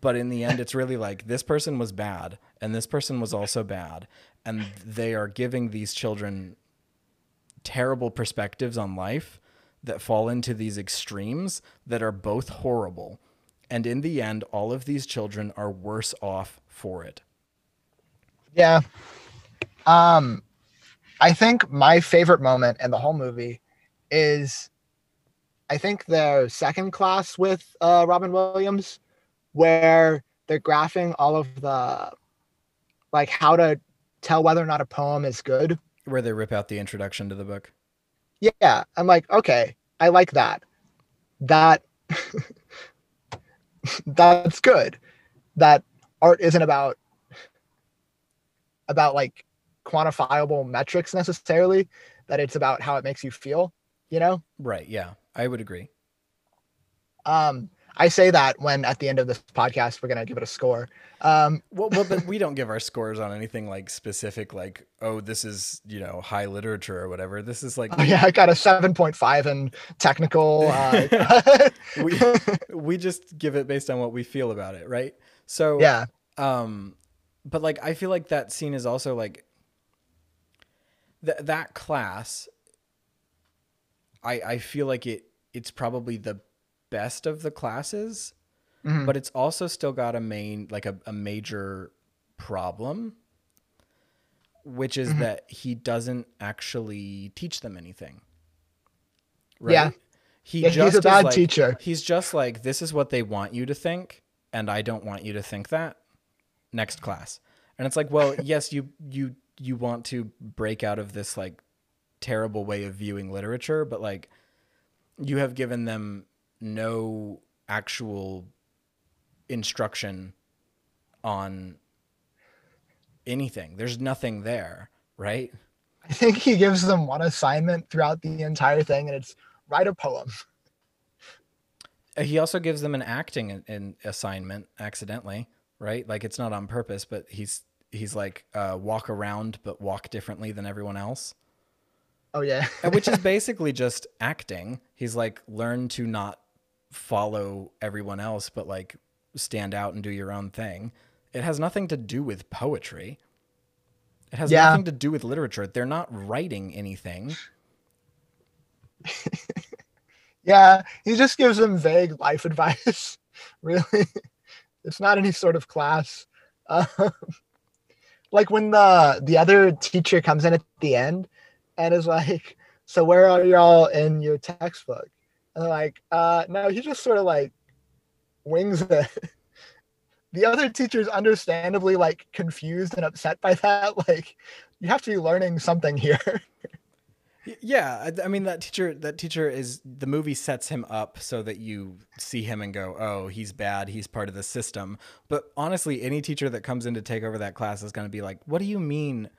But in the end it's really like this person was bad and this person was also bad and they are giving these children terrible perspectives on life that fall into these extremes that are both horrible. And in the end all of these children are worse off for it. Yeah. Um, I think my favorite moment in the whole movie is, I think the second class with uh, Robin Williams, where they're graphing all of the, like how to tell whether or not a poem is good. Where they rip out the introduction to the book. Yeah, I'm like, okay, I like that. That [LAUGHS] that's good. That art isn't about about like quantifiable metrics necessarily that it's about how it makes you feel you know right yeah i would agree um i say that when at the end of this podcast we're gonna give it a score. Um well, well but we don't give our scores on anything like specific like oh this is you know high literature or whatever. This is like oh, yeah i got a 7.5 in technical [LAUGHS] uh, we, we just give it based on what we feel about it right? So yeah. um but like I feel like that scene is also like that that class I I feel like it it's probably the best of the classes mm-hmm. but it's also still got a main like a, a major problem which is mm-hmm. that he doesn't actually teach them anything right yeah he yeah, just he's a bad like, teacher he's just like this is what they want you to think and i don't want you to think that next class. And it's like, well, [LAUGHS] yes, you you you want to break out of this like terrible way of viewing literature, but like you have given them no actual instruction on anything. There's nothing there, right? I think he gives them one assignment throughout the entire thing, and it's write a poem. He also gives them an acting in, assignment accidentally right? Like it's not on purpose, but he's he's like uh, walk around but walk differently than everyone else. Oh yeah. Which is [LAUGHS] basically just acting. He's like learn to not follow everyone else but like stand out and do your own thing. It has nothing to do with poetry. It has yeah. nothing to do with literature. They're not writing anything. [LAUGHS] yeah, he just gives them vague life [LAUGHS] advice. really. It's not any sort of class. Um, like when the the other teacher comes in at the end and is like, "So where are y'all in your textbook?" And like, uh, "No." He just sort of like wings it. [LAUGHS] the other teacher's understandably like confused and upset by that. [LAUGHS] Like, you have to be learning something here. [LAUGHS] Yeah, I, I, mean that teacher. That teacher is the movie sets him up so that you see him and go, "Oh, he's bad. He's part of the system." But honestly, any teacher that comes in to take over that class is going to be like, "What do you mean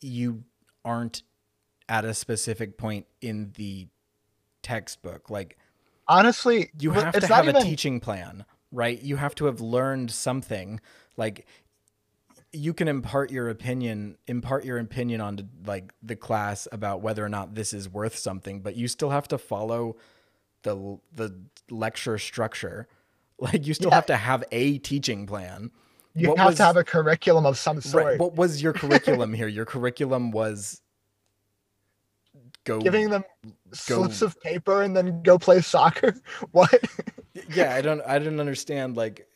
you aren't at a specific point in the textbook?" Like, honestly, you have to have even... a teaching plan, right? You have to have learned something. Like, you can impart your opinion impart your opinion on like the class about whether or not this is worth something but you still have to follow the the lecture structure [LAUGHS] like you still yeah. have to have a teaching plan you what have was, to have a curriculum of some sort right, what was your [LAUGHS] curriculum here your curriculum was go giving them go, slips of paper and then go play soccer [LAUGHS] what yeah i don't i don't understand like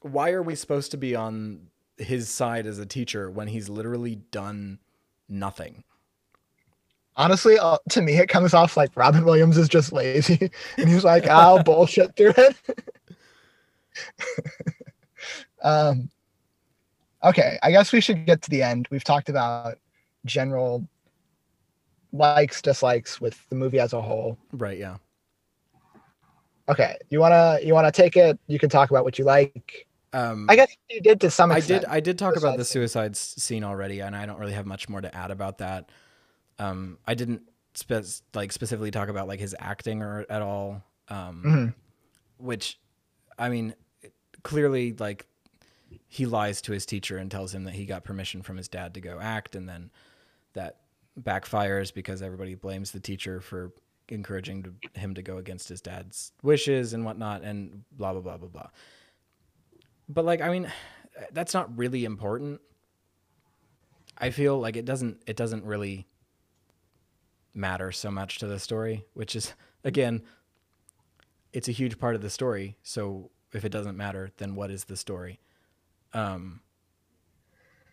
why are we supposed to be on his side as a teacher when he's literally done nothing. Honestly, uh, to me, it comes off like Robin Williams is just lazy, [LAUGHS] and he's like, "I'll [LAUGHS] bullshit through it." um, okay, I guess we should get to the end. We've talked about general likes, dislikes with the movie as a whole. Right. Yeah. Okay, you wanna you wanna take it? You can talk about what you like. Um, I guess you did to some extent. I did. I did talk about the suicide scene already, and I don't really have much more to add about that. Um, I didn't spe- like specifically talk about like his acting or at all. Um, mm-hmm. Which, I mean, clearly, like he lies to his teacher and tells him that he got permission from his dad to go act, and then that backfires because everybody blames the teacher for encouraging to, him to go against his dad's wishes and whatnot, and blah blah blah blah blah. But like, I mean, that's not really important. I feel like it doesn't it doesn't really matter so much to the story, which is again, it's a huge part of the story. So if it doesn't matter, then what is the story? Um,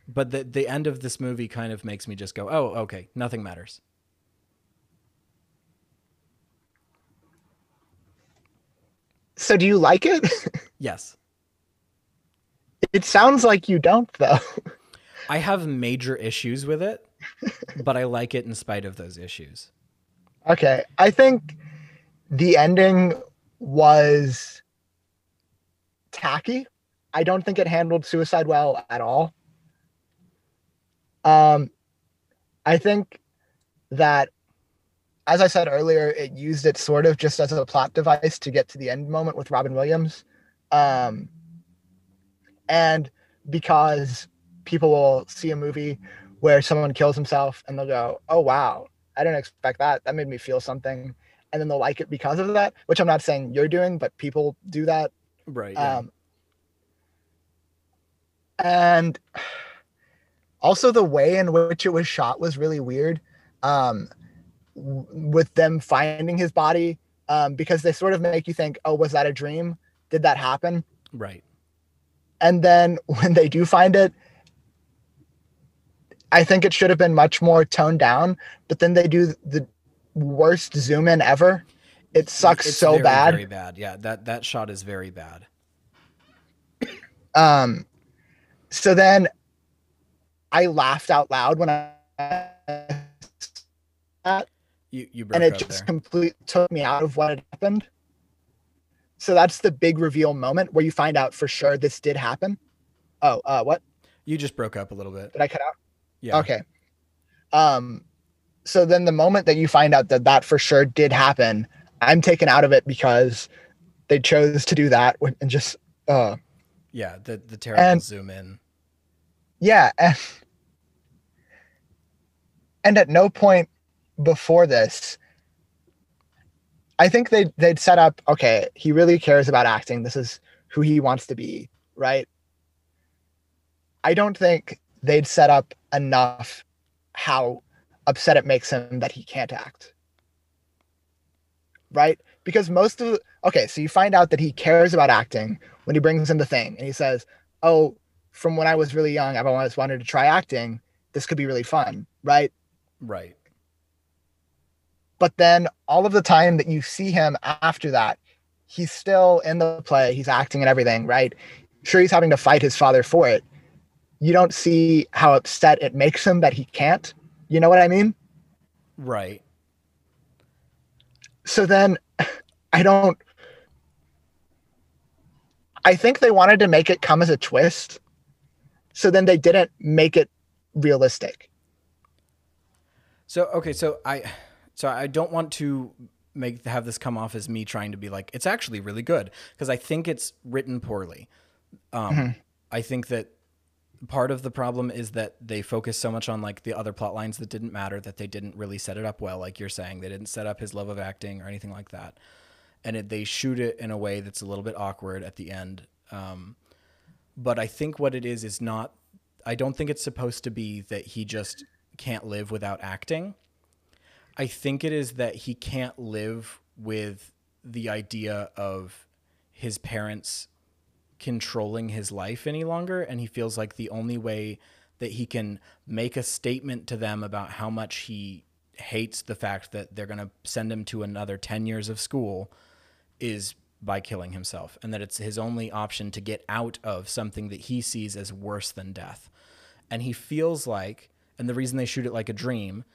but the the end of this movie kind of makes me just go, oh, okay, nothing matters. So do you like it? [LAUGHS] Yes. it sounds like you don't though. I have major issues with it, but I like it in spite of those issues. Okay. I think the ending was tacky. I don't think it handled suicide well at all. Um I think that as I said earlier, it used it sort of just as a plot device to get to the end moment with Robin Williams. Um and because people will see a movie where someone kills himself and they'll go, "Oh wow, I didn't expect that. That made me feel something," and then they'll like it because of that. Which I'm not saying you're doing, but people do that. Right. Yeah. Um, and also the way in which it was shot was really weird. Um, w- with them finding his body, um, because they sort of make you think, "Oh, was that a dream? Did that happen?" right. and then [LAUGHS] when they do find it i think it should have been much more toned down but then they do the worst zoom in ever it sucks It's so very, bad Very bad. Yeah. That that shot is very bad. um so then i laughed out loud when i You you broke and it just there. complete took me out of what had happened so that's the big reveal moment where you find out for sure this did happen oh uh what You just broke up a little bit. did i cut out Yeah. Okay. Um, so then the moment that you find out that that for sure did happen, I'm taken out of it because they chose to do that and just, uh, Yeah. The the terrible And- zoom in. yeah. And, and at no point before this, I think they they'd set up, okay, he really cares about acting. This is who he wants to be, right? I don't think they'd set up enough how upset it makes him that he can't act. Right? Because most of okay, so you find out that he cares about acting when he brings in the thing and he says, Oh, from when I was really young, I've always wanted to try acting. This could be really fun, right? Right. But then all of the time that you see him after that, he's still in the play, he's acting and everything, right? Sure, he's having to fight his father for it. You don't see how upset it makes him that he can't. You know what I mean? Right. So then [LAUGHS] I don't. I think they wanted to make it come as a twist. So then they didn't make it realistic. So okay, so I so I don't want to make have this come off as me trying to be like it's actually really good because I think it's written poorly. Um, I think that part of the problem is that they focus so much on like the other plot lines that didn't matter that they didn't really set it up well like you're saying. They didn't set up his love of acting or anything like that. And it, they shoot it in a way that's a little bit awkward at the end. Um, but i think what it is is not i don't think it's supposed to be that he just can't live without acting i think it is that he can't live with the idea of his parents controlling his life any longer and he feels like the only way that he can make a statement to them about how much he hates the fact that they're going to send him to another 10 years of school is by killing himself and that it's his only option to get out of something that he sees as worse than death. And he feels like and the reason they shoot it like a dream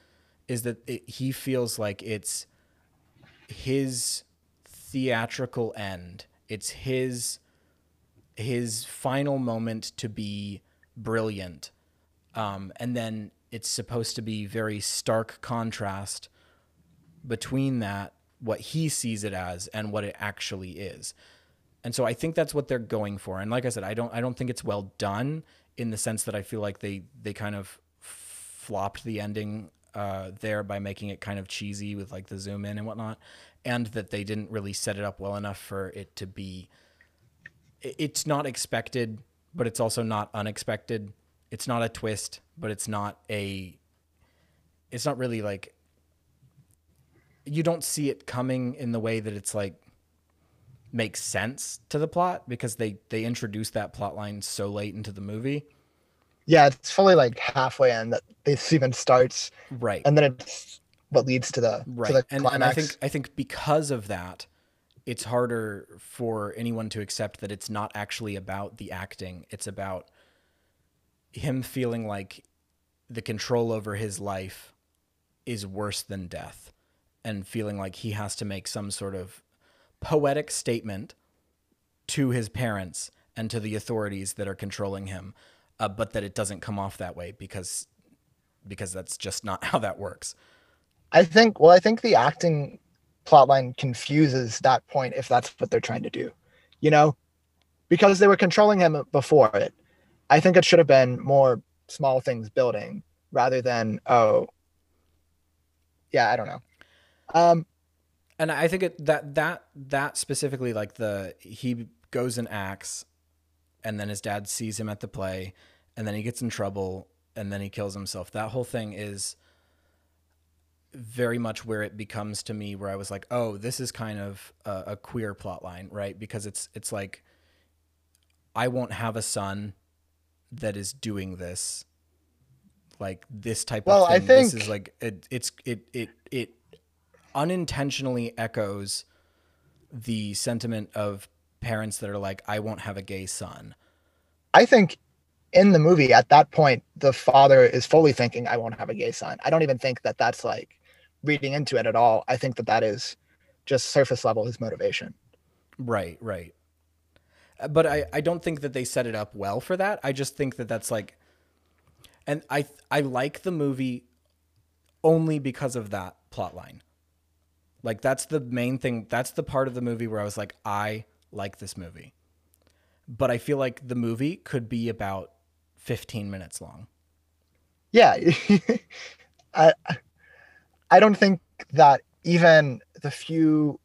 is that it, he feels like it's his theatrical end. It's his his final moment to be brilliant. Um, and then it's supposed to be very stark contrast between that what he sees it as and what it actually is. And so I think that's what they're going for. And like I said, I don't I don't think it's well done in the sense that I feel like they they kind of flopped the ending uh, there by making it kind of cheesy with like the zoom in and whatnot, and that they didn't really set it up well enough for it to be. It's not expected, but it's also not unexpected. It's not a twist, but it's not a. It's not really like. You don't see it coming in the way that it's like makes sense to the plot because they they introduce that plot line so late into the movie. Yeah, it's fully like halfway in that this even starts, Right. and then it's what leads to the right. to the and, climax. and I think I think because of that, it's harder for anyone to accept that it's not actually about the acting. It's about him feeling like the control over his life is worse than death and feeling like he has to make some sort of poetic statement to his parents and to the authorities that are controlling him, uh, but that it doesn't come off that way because because that's just not [LAUGHS] how that works. I think well, I think the acting plotline confuses that point if that's what they're trying to do. You know? Because they were controlling him before it. I think it should have been more small things building rather than oh yeah, I don't know. Um and I think it, that that that specifically like the he goes and acts, and then his dad sees him at the play, and then he gets in trouble, and then he kills himself. That whole thing is very much where it becomes to me where I was like, oh, this is kind of a, a queer plot line, right? Because it's it's like I won't have a son that is doing this like this type Well, of I thing. this think- is like it, it's it it it unintentionally echoes the sentiment of parents that are like, I won't have a gay son. I think in the movie at that point the father is fully thinking I won't have a gay son. I don't even think that that's like reading into it at all. I think that that is just surface level his motivation. Right, right. Uh, But I, I don't think that they set it up well for that. I just think that that's like, and I I like the movie only because of that plot line. Like that's the main thing. That's the part of the movie where I was like, I like this movie. But I feel like the movie could be about 15 minutes long. Yeah. [LAUGHS] I I don't think that even the few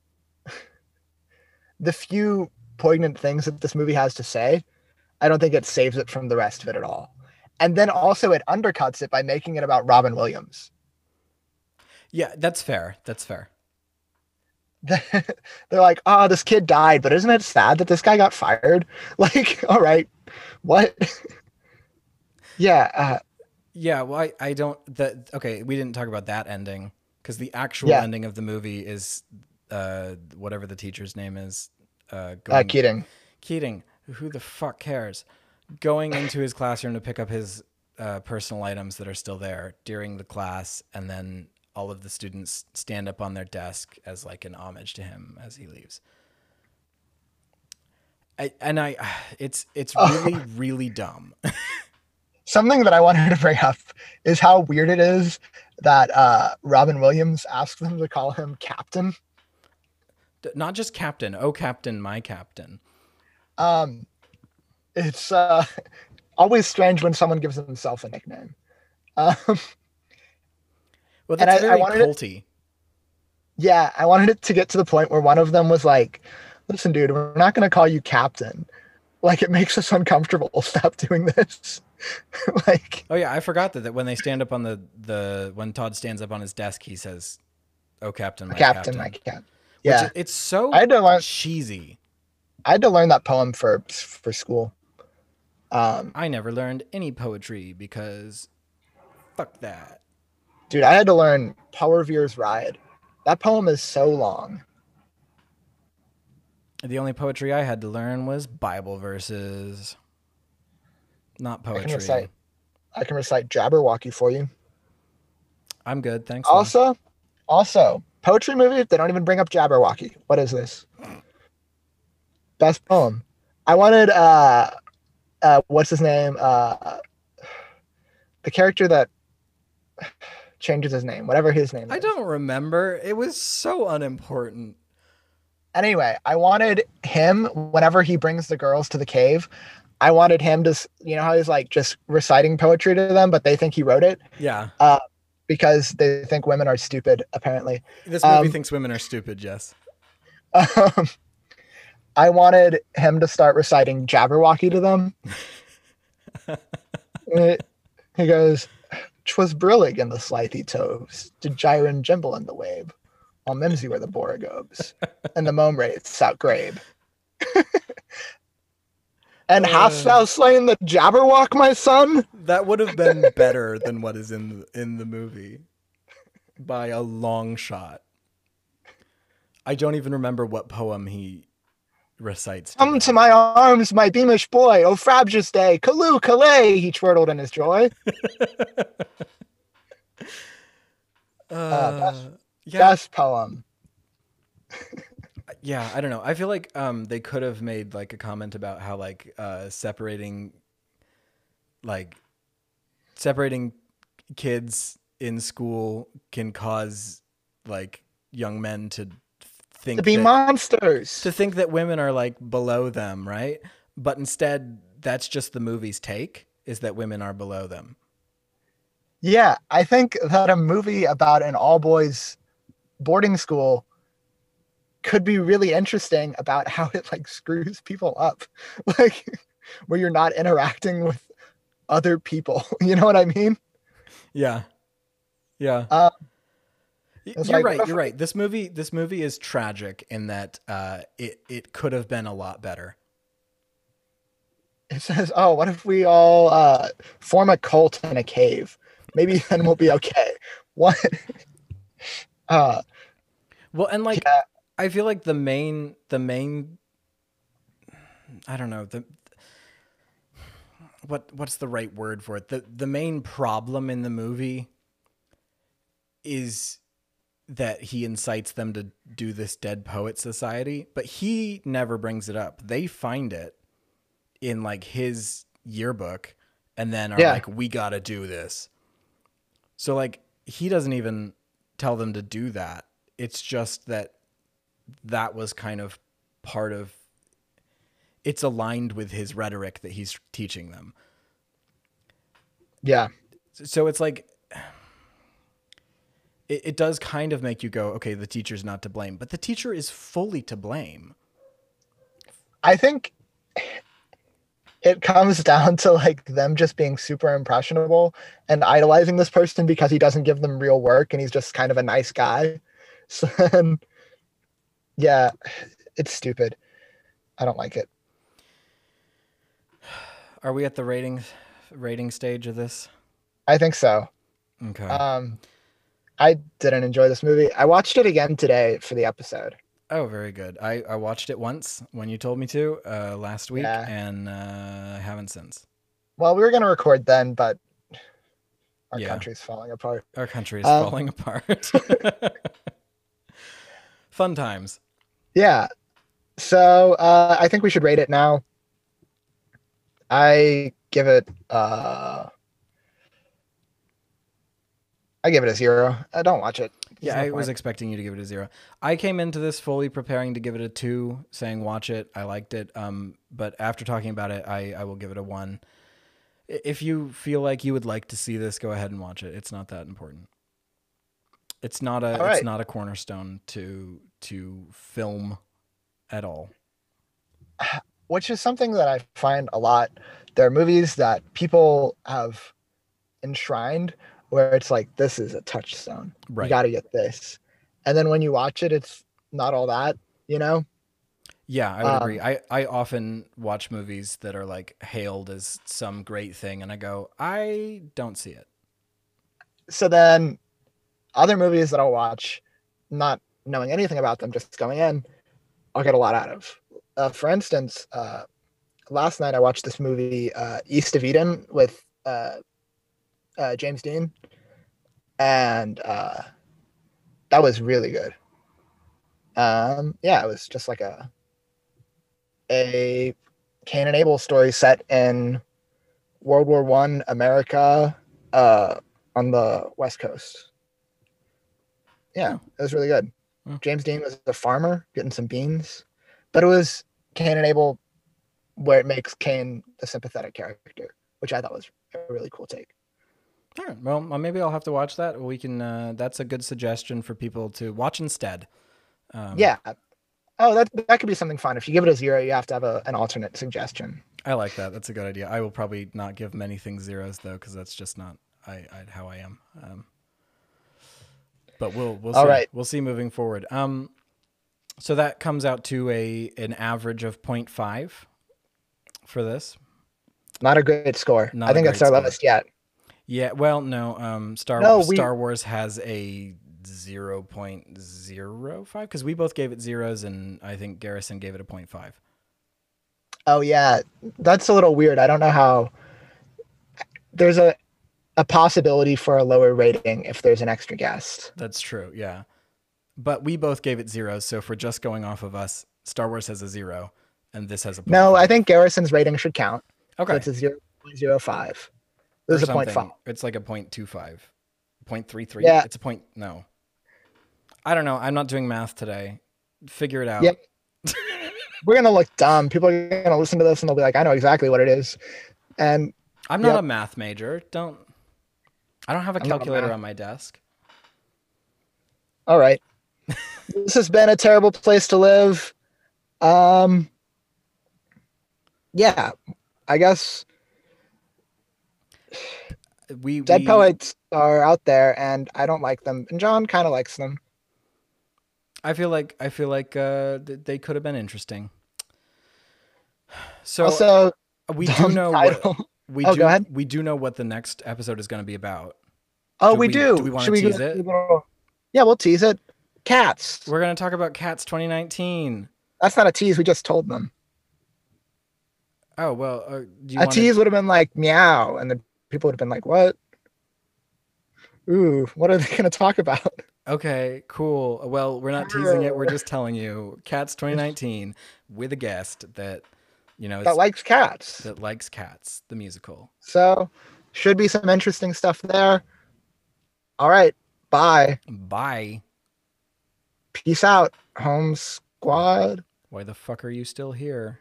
the few poignant things that this movie has to say, I don't think it saves it from the rest of it at all. And then also it undercuts it by making it about Robin Williams. Yeah, that's fair. That's fair. [LAUGHS] they're like, oh, this kid died, but isn't it sad that this guy got fired? [LAUGHS] Like, all right, what? [LAUGHS] yeah, uh, Yeah, well, I, I don't. The okay, we didn't talk about that ending because the actual Yeah. ending of the movie is uh, whatever the teacher's name is. Uh, uh, going, Keating. Keating. Who the fuck cares? Going into his classroom to pick up his uh, personal items that are still there during the class, and then all of the students stand up on their desk as like an homage to him as he leaves. I, and I, [SIGHS] it's it's [LAUGHS] really really dumb. [LAUGHS] Something that I wanted to bring up is how weird it is that uh, Robin Williams asked them to call him Captain. Not just captain, oh captain, my captain. Um, it's uh, [LAUGHS] always strange when someone gives themselves a nickname. Um, Well, And that's I- I very wanted it- yeah, I wanted it to get to the point where one of them was like, "Listen, dude, we're not going to call you Captain. Like, it makes us uncomfortable. [LAUGHS] Stop doing this." [LAUGHS] like, Oh yeah, I forgot that, that when they stand up on the the when Todd stands up on his desk, he says, "Oh captain, my Captain, captain." my Captain. Yeah, is- it's so I had to learn. cheesy. I had to learn that poem for for school. Um, I never learned any poetry because fuck that. Dude, I had to learn Paul Revere's Ride. That poem is so long. The only poetry I had to learn was Bible verses, not poetry. I can recite. I can recite Jabberwocky for you. I'm good, thanks. Also, also poetry movie. They don't even bring up Jabberwocky. What is this? Best poem. I wanted. uh uh What's his name? Uh The character that changes his name, whatever his name. Is. I is. don't remember. It was so unimportant. Anyway, I wanted him whenever he brings the girls to the cave. I wanted him to, s- you know, how he's like just reciting poetry to them, but they think he wrote it Yeah. because they think women are stupid, apparently. This movie Um, thinks women are stupid, Jess. Um, I wanted him to start reciting Jabberwocky to them. Uh, [LAUGHS] he goes, "'Twas brillig in the slithy toves, did gyre and gimble in the wabe, while mimsy were the borogoves, [LAUGHS] and the mome rates out grabe." [LAUGHS] and hast Uh. thou slain the Jabberwock, my son? That would have been better than what is in the, in the movie by a long shot. I don't even remember what poem he recites. To Come them. to my arms, my beamish boy, O frabjous day, Callooh, Callay, he chortled in his joy. [LAUGHS] Uh, best- yeah, Best poem. [LAUGHS] yeah. I don't know. I feel like um they could have made like a comment about how like uh separating, like separating kids in school can cause like young men to think To be that- monsters. to think that women are like below them, right? But instead, that's just the movie's take is that women are below them. Yeah, I think that a movie about an all boys boarding school could be really interesting about how it like screws people up. [LAUGHS] Like where you're not interacting with other people. [LAUGHS] You know what I mean? Yeah, yeah. Uh, you're like, right. You're right. This movie, this movie is tragic in that uh, it it could have been a lot better. It says, "Oh, what if we all uh form a cult in a cave? Maybe [LAUGHS] then we'll be okay." What? [LAUGHS] uh Well, and like Yeah. I feel like the main the main I don't know, the what what's the right word for it? The the main problem in the movie is that he incites them to do this dead poet society, but he never brings it up. They find it in like his yearbook and then are Yeah. like we got to do this. So like he doesn't even tell them to do that. It's just that that was kind of part of it's aligned with his rhetoric that he's teaching them. yeah. So it's like it, it does kind of make you go, okay, the teacher's not to blame, but the teacher is fully to blame. I think it comes [LAUGHS] down to like them just being super impressionable and idolizing this person because he doesn't give them real work and he's just kind of a nice guy. [LAUGHS] So yeah, it's stupid. I don't like it. Are we at the rating rating stage of this? I think so. Okay. Um, I didn't enjoy this movie. I watched it again today for the episode. oh, very good. I, I watched it once when you told me to uh, last week, Yeah. and uh, haven't since. Well, we were gonna record then, but our Yeah. country's falling apart. Our country is Um, falling apart. [LAUGHS] Fun times. Yeah. So uh, I think we should rate it now. I give it. Uh, I give it a zero. I don't watch it. There's Yeah, no I was expecting you to give it a zero. I came into this fully preparing to give it a two, saying watch it. I liked it. Um, but after talking about it, I, I will give it a one. If you feel like you would like to see this, go ahead and watch it. It's not that important. It's not a All it's not a cornerstone to to film at all. [SIGHS] which is something that I find a lot. There are movies that people have enshrined where it's like this is a touchstone. Right. You got to get this, and then when you watch it, it's not all that. You know. Yeah, I would Um, agree. I, I often watch movies that are like hailed as some great thing, and I go, I don't see it. so then other movies that I'll watch, not knowing anything about them, just going in, I'll get a lot out of. Uh, for instance, uh, last night I watched this movie, uh, East of Eden, with uh, James Dean, and uh, that was really good. Um, yeah, it was just like a a Cain and Abel story set in World War One America. Uh, on the west coast. Yeah, it was really good. Hmm. James Dean was a farmer getting some beans, but it was Cain and Abel where it makes Cain the sympathetic character, which I thought was a really cool take. All right. Well, uh, maybe I'll have to watch that. We can. Uh, that's a good suggestion for people to watch instead. Um, yeah. Oh, that that could be something fun. If you give it a zero, you have to have a, an alternate suggestion. I like that. That's a good idea. I will probably not give many things zeros though, because that's just not I, I how I am. Um, but we'll we'll see. All right. We'll see moving forward. Um, so that comes out to a an average of 0.5 for this. Not a great score. Not I think that's our score. lowest yet. Yeah. Well, no. Um, Star No, we- Star Wars has a 0.05 because we both gave it zeros, and I think Garrison gave it a 0.5. Oh yeah, that's a little weird. I don't know how. There's a a possibility for a lower rating if there's an extra guest. That's true. Yeah. But we both gave it zeros. So if we're just going off of us, Star Wars has a zero and this has a No, 0.5. I think Garrison's rating should count. So okay. it's a zero point zero five. This is a five. It's like a 0.25. 0.33. Yeah. It's a point. No. I don't know. I'm not doing math today. Figure it out. Yep. We're gonna look dumb. People are gonna listen to this and they'll be like, "I know exactly what it is," and I'm not Yep. a math major. Don't. I don't have a I'm calculator on my desk. all right. [LAUGHS] this has been a terrible place to live. Um. Yeah, I guess We dead we, poets are out there, and I don't like them. And John kind of likes them. I feel like I feel like uh, th- they could have been interesting. So also, we do know what, we Oh, do we do know what the next episode is going to be about. Oh, Do we, we- do. do we wanna Should tease go- it? Yeah, we'll tease it. Cats. We're going to talk about Cats 2019. That's not a tease. We just told them. Oh well, uh, do you a wanna- tease would have been like meow, and the people would have been like, "What? Ooh, what are they going to talk about?" [LAUGHS] Okay, cool. Well, we're not teasing it. We're just telling you, Cats [LAUGHS] 2019 with a guest that you know that likes cats. that likes Cats, the musical. So, should be some interesting stuff there. All right, bye. Bye. Peace out, home squad. Why the fuck are you still here?